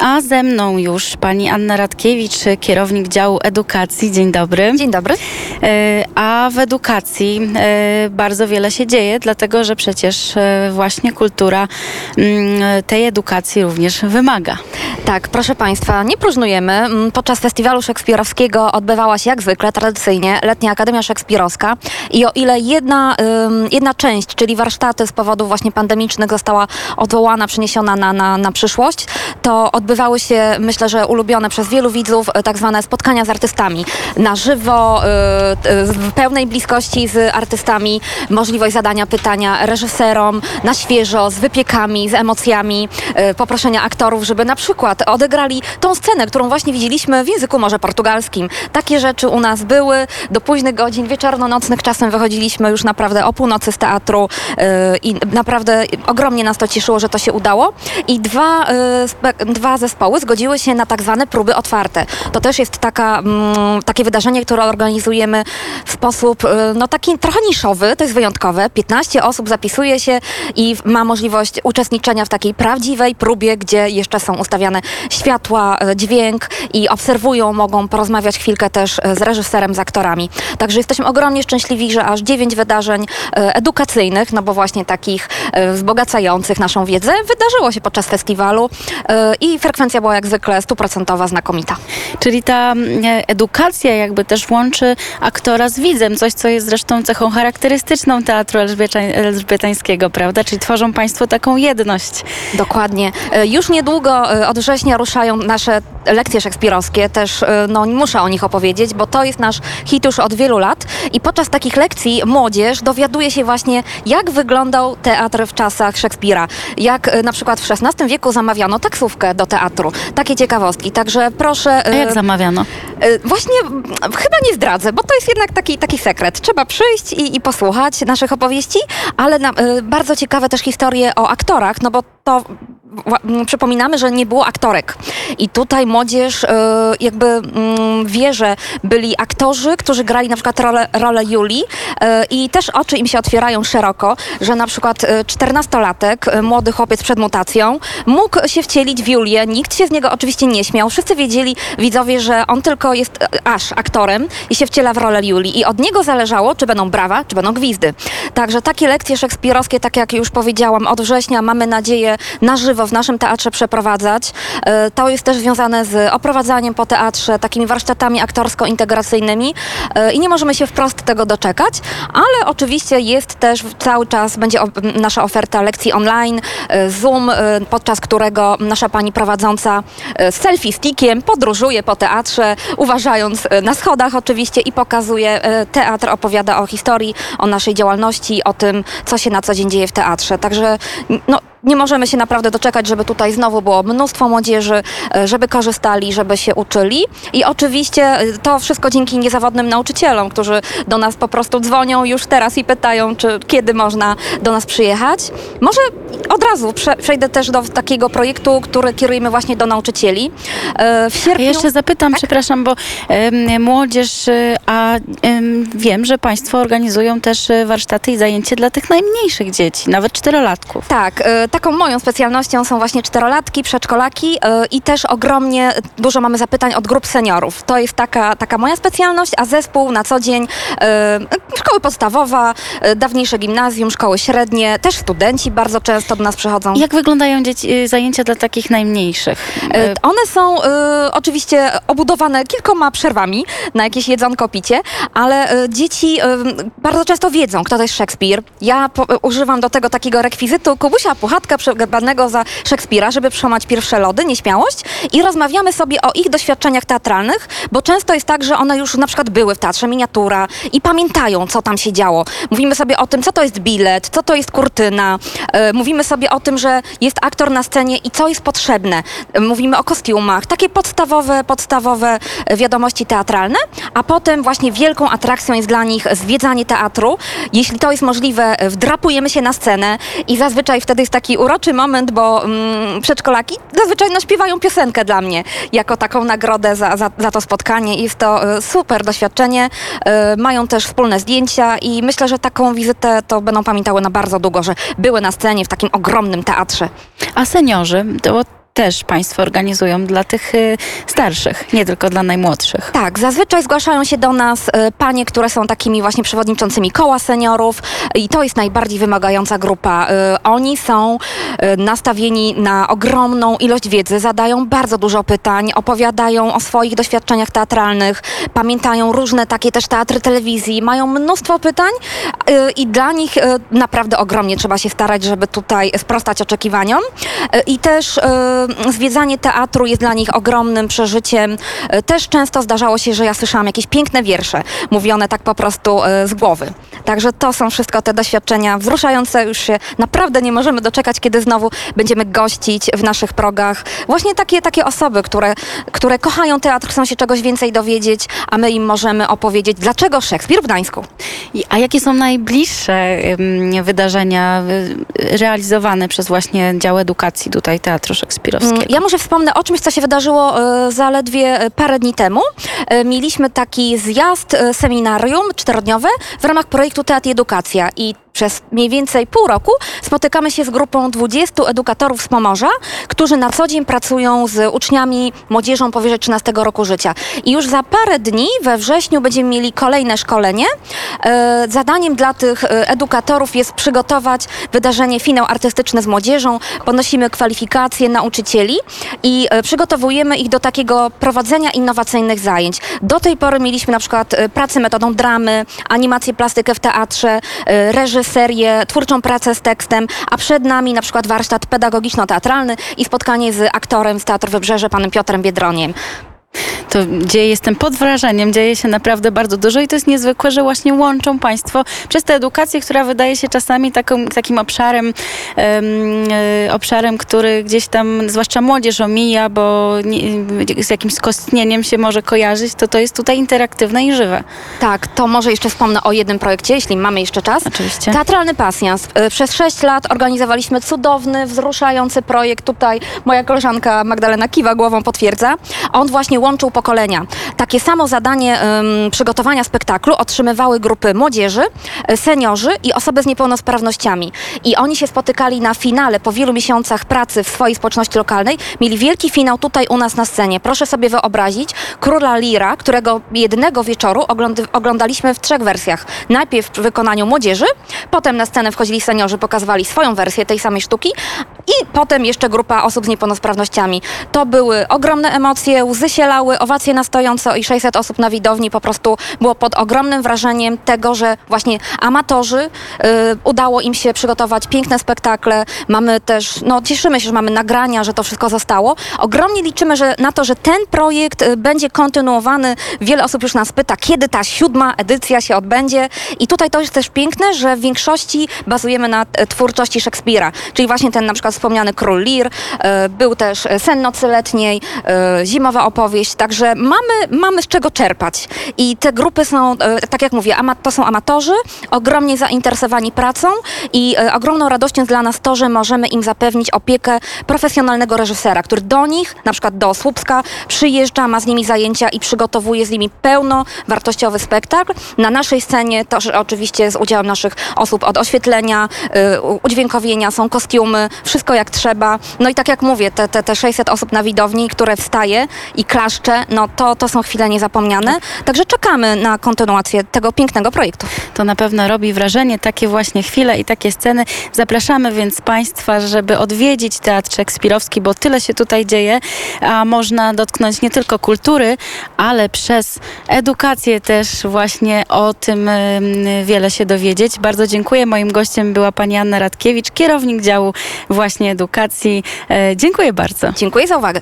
A ze mną już pani Anna Radkiewicz, kierownik działu edukacji. Dzień dobry. Dzień dobry. E, A w edukacji e, bardzo wiele się dzieje, dlatego że przecież e, właśnie kultura mm, tej edukacji również wymaga. Tak, proszę Państwa, nie próżnujemy. Podczas festiwalu szekspirowskiego odbywała się jak zwykle, tradycyjnie, Letnia Akademia Szekspirowska i o ile jedna, jedna część, czyli warsztaty z powodów właśnie pandemicznych została odwołana, przeniesiona na, na, na przyszłość, to odbywały się, myślę, że ulubione przez wielu widzów, y, tak zwane spotkania z artystami. Na żywo, y, y, w pełnej bliskości z artystami, możliwość zadania pytania reżyserom, na świeżo, z wypiekami, z emocjami, poproszenia aktorów, żeby na przykład odegrali tą scenę, którą właśnie widzieliśmy w języku może portugalskim. Takie rzeczy u nas były do późnych godzin wieczorno-nocnych. Czasem wychodziliśmy już naprawdę o północy z teatru i naprawdę ogromnie nas to cieszyło, że to się udało. I dwa, spe- zespoły zgodziły się na tak zwane próby otwarte. To też jest taka, mm, takie wydarzenie, które organizujemy w sposób y, no, taki trochę niszowy, to jest wyjątkowe. 15 osób zapisuje się i ma możliwość uczestniczenia w takiej prawdziwej próbie, gdzie jeszcze są ustawiane światła, e, dźwięk i obserwują, mogą porozmawiać chwilkę też e, z reżyserem, z aktorami. Także jesteśmy ogromnie szczęśliwi, że aż 9 wydarzeń edukacyjnych, no bo właśnie takich wzbogacających naszą wiedzę, wydarzyło się podczas festiwalu i frekwencja była jak zwykle stuprocentowa, znakomita. Czyli ta mm, edukacja jakby też łączy aktora z widzem, coś co jest zresztą cechą charakterystyczną teatru elżbietańskiego, prawda? Czyli tworzą państwo taką jedność. Dokładnie. E, Już niedługo e, od września ruszają nasze lekcje szekspirowskie. Też e, no, muszę o nich opowiedzieć, bo to jest nasz hit już od wielu lat. I podczas takich lekcji młodzież dowiaduje się właśnie, jak wyglądał teatr w czasach Szekspira. Jak e, na przykład w XVI wieku zamawiano taksówkę do teatru. Takie ciekawostki. Także proszę... A e, jak zamawiano? E, Właśnie chyba nie zdradzę, bo to jest jednak taki, taki sekret. Trzeba przyjść i, i posłuchać naszych opowieści, ale na, e, bardzo ciekawe też historie o aktorach, no bo to przypominamy, że nie było aktorek. I tutaj młodzież e, jakby wie, że byli aktorzy, którzy grali na przykład rolę, rolę Julii i też oczy im się otwierają szeroko, że na przykład e, 14-latek, e, młody chłopiec przed mutacją, mógł się wcielić w Julię. Nikt się z niego oczywiście nie śmiał. Wszyscy wiedzieli, widzowie, że on tylko jest e, aż aktorem i się wciela w rolę Julii. I od niego zależało, czy będą brawa, czy będą gwizdy. Także takie lekcje szekspirowskie, tak jak już powiedziałam, od września mamy nadzieję na żywo w naszym teatrze przeprowadzać. E, To jest też związane z oprowadzaniem po teatrze, takimi warsztatami aktorsko-integracyjnymi E, i nie możemy się wprost tego doczekać, ale oczywiście jest też cały czas, będzie nasza oferta lekcji online, Zoom, podczas którego nasza pani prowadząca z selfie stickiem podróżuje po teatrze, uważając e, na schodach oczywiście i pokazuje e, teatr, opowiada o historii, o naszej działalności, o tym, co się na co dzień dzieje w teatrze. Także no, nie możemy się naprawdę doczekać, żeby tutaj znowu było mnóstwo młodzieży, e, żeby korzystali, żeby się uczyli. I oczywiście e, to wszystko dzięki niezawodnym nauczycielom, którzy do nas po prostu dzwonią już teraz i pytają, czy kiedy można do nas przyjechać. Może od razu prze, przejdę też do takiego projektu, który kierujemy właśnie do nauczycieli. E, W sierpniu... ja jeszcze zapytam, przepraszam, bo em, młodzież, y, a em, wiem, że Państwo organizują też y, warsztaty i zajęcia dla tych najmniejszych dzieci, nawet czterolatków. Tak, taką moją specjalnością są właśnie czterolatki, przedszkolaki e, i też ogromnie dużo mamy zapytań od grup seniorów. To jest taka, taka moja specjalność, a zespół na co dzień e, szkoły podstawowa, e, dawniejsze gimnazjum, szkoły średnie, też studenci bardzo często do nas przychodzą. Jak wyglądają dzieci, y, zajęcia dla takich najmniejszych? One są oczywiście obudowane kilkoma przerwami na jakieś jedzonko, picie, ale dzieci bardzo często wiedzą, kto to jest Szekspir. Ja używam do tego takiego rekwizytu Kubusia Puchatka przegabanego za Szekspira, żeby przełamać pierwsze lody, nieśmiałość i rozmawiamy sobie o ich doświadczeniach teatralnych, bo często jest tak, że one już na przykład były w teatrze miniatura i pamiętają, co tam się działo. Mówimy sobie o tym, co to jest bilet, co to jest kurtyna. E, Mówimy sobie o tym, że jest aktor na scenie i co jest potrzebne. E, Mówimy o kostiumach, takie podstawowe, podstawowe e, wiadomości teatralne, a potem właśnie wielką atrakcją jest dla nich zwiedzanie teatru. Jeśli to jest możliwe, wdrapujemy się na scenę i zazwyczaj wtedy jest taki uroczy moment, bo mm, przedszkolaki zazwyczaj no, śpiewają piosenkę dla mnie jako taką nagrodę za, za, za to spotkanie. Jest to e, super doświadczenie. E, Mają też wspólne zdjęcia i myślę, że taką wizytę to będą pamiętały na bardzo długo, że były na scenie w takim ogromnym teatrze. A seniorzy, to też Państwo organizują dla tych y, starszych, nie tylko dla najmłodszych. Tak, zazwyczaj zgłaszają się do nas e, panie, które są takimi właśnie przewodniczącymi koła seniorów i to jest najbardziej wymagająca grupa. E, Oni są nastawieni na ogromną ilość wiedzy, zadają bardzo dużo pytań, opowiadają o swoich doświadczeniach teatralnych, pamiętają różne takie też teatry telewizji, mają mnóstwo pytań i dla nich naprawdę ogromnie trzeba się starać, żeby tutaj sprostać oczekiwaniom. I też zwiedzanie teatru jest dla nich ogromnym przeżyciem. E, Też często zdarzało się, że ja słyszałam jakieś piękne wiersze, mówione tak po prostu e, z głowy. Także to są wszystko te doświadczenia wzruszające. Już się naprawdę nie możemy doczekać, kiedy znowu będziemy gościć w naszych progach właśnie takie, takie osoby, które, które kochają teatr, chcą się czegoś więcej dowiedzieć, a my im możemy opowiedzieć, dlaczego Szekspir w Gdańsku. A jakie są najbliższe wydarzenia realizowane przez właśnie dział edukacji tutaj Teatru Szekspirowskiego? Mm, Ja może wspomnę o czymś, co się wydarzyło e, zaledwie parę dni temu. E, Mieliśmy taki zjazd, e, seminarium czterodniowe w ramach projektu Teatr Edukacja i przez mniej więcej pół roku spotykamy się z grupą 20 edukatorów z Pomorza, którzy na co dzień pracują z uczniami, młodzieżą powyżej 13 roku życia. I już za parę dni, we wrześniu, będziemy mieli kolejne szkolenie. Zadaniem dla tych edukatorów jest przygotować wydarzenie finał artystyczne z młodzieżą. Podnosimy kwalifikacje nauczycieli i e, przygotowujemy ich do takiego prowadzenia innowacyjnych zajęć. Do tej pory mieliśmy na przykład e, pracę metodą dramy, animację, plastykę w teatrze, e, reżyserię, twórczą pracę z tekstem, a przed nami na przykład warsztat pedagogiczno-teatralny i spotkanie z aktorem z Teatru Wybrzeże, panem Piotrem Biedroniem. To dzieje, jestem pod wrażeniem, dzieje się naprawdę bardzo dużo i to jest niezwykłe, że właśnie łączą Państwo przez tę edukację, która wydaje się czasami taką, takim obszarem, em, e, obszarem, który gdzieś tam, zwłaszcza młodzież omija, bo nie, z jakimś skostnieniem się może kojarzyć, to to jest tutaj interaktywne i żywe. Tak, to może jeszcze wspomnę o jednym projekcie, jeśli mamy jeszcze czas. Oczywiście. Teatralny pasjans. E, Przez sześć lat organizowaliśmy cudowny, wzruszający projekt. Tutaj moja koleżanka Magdalena kiwa głową potwierdza. On właśnie łączył pokolenia. Takie samo zadanie em, przygotowania spektaklu otrzymywały grupy młodzieży, e, seniorzy i osoby z niepełnosprawnościami. I oni się spotykali na finale po wielu miesiącach pracy w swojej społeczności lokalnej. Mieli wielki finał tutaj u nas na scenie. Proszę sobie wyobrazić Króla Lira, którego jednego wieczoru oglądaliśmy w trzech wersjach. Najpierw w wykonaniu młodzieży, potem na scenę wchodzili seniorzy, pokazywali swoją wersję tej samej sztuki i potem jeszcze grupa osób z niepełnosprawnościami. To były ogromne emocje, łzy się owacje na stojąco i 600 osób na widowni po prostu było pod ogromnym wrażeniem tego, że właśnie amatorzy y, udało im się przygotować piękne spektakle. Mamy też, no cieszymy się, że mamy nagrania, że to wszystko zostało. Ogromnie liczymy że, na to, że ten projekt y, będzie kontynuowany. Wiele osób już nas pyta, kiedy ta siódma edycja się odbędzie. I tutaj to jest też piękne, że w większości bazujemy na e, twórczości Szekspira. Czyli właśnie ten na przykład wspomniany Król Lear, e, był też e, Sen nocy letniej, e, Zimowa opowieść. Także mamy, mamy z czego czerpać. I te grupy są, e, tak jak mówię, to są amatorzy, ogromnie zainteresowani pracą i e, ogromną radością dla nas to, że możemy im zapewnić opiekę profesjonalnego reżysera, który do nich, na przykład do Słupska, przyjeżdża, ma z nimi zajęcia i przygotowuje z nimi pełnowartościowy spektakl. Na naszej scenie to oczywiście z udziałem naszych osób od oświetlenia, u- udźwiękowienia, są kostiumy, wszystko jak trzeba. No i tak jak mówię, te, te, te 600 osób na widowni, które wstaje i klaszcze, no to, to są chwile niezapomniane. Także czekamy na kontynuację tego pięknego projektu. To na pewno robi wrażenie, takie właśnie chwile i takie sceny. Zapraszamy więc Państwa, żeby odwiedzić Teatr Szekspirowski, bo tyle się tutaj dzieje, a można dotknąć nie tylko kultury, ale przez edukację też właśnie o tym wiele się dowiedzieć. Bardzo dziękuję. Moim gościem była pani Anna Radkiewicz, kierownik działu właśnie edukacji. E, Dziękuję bardzo. Dziękuję za uwagę.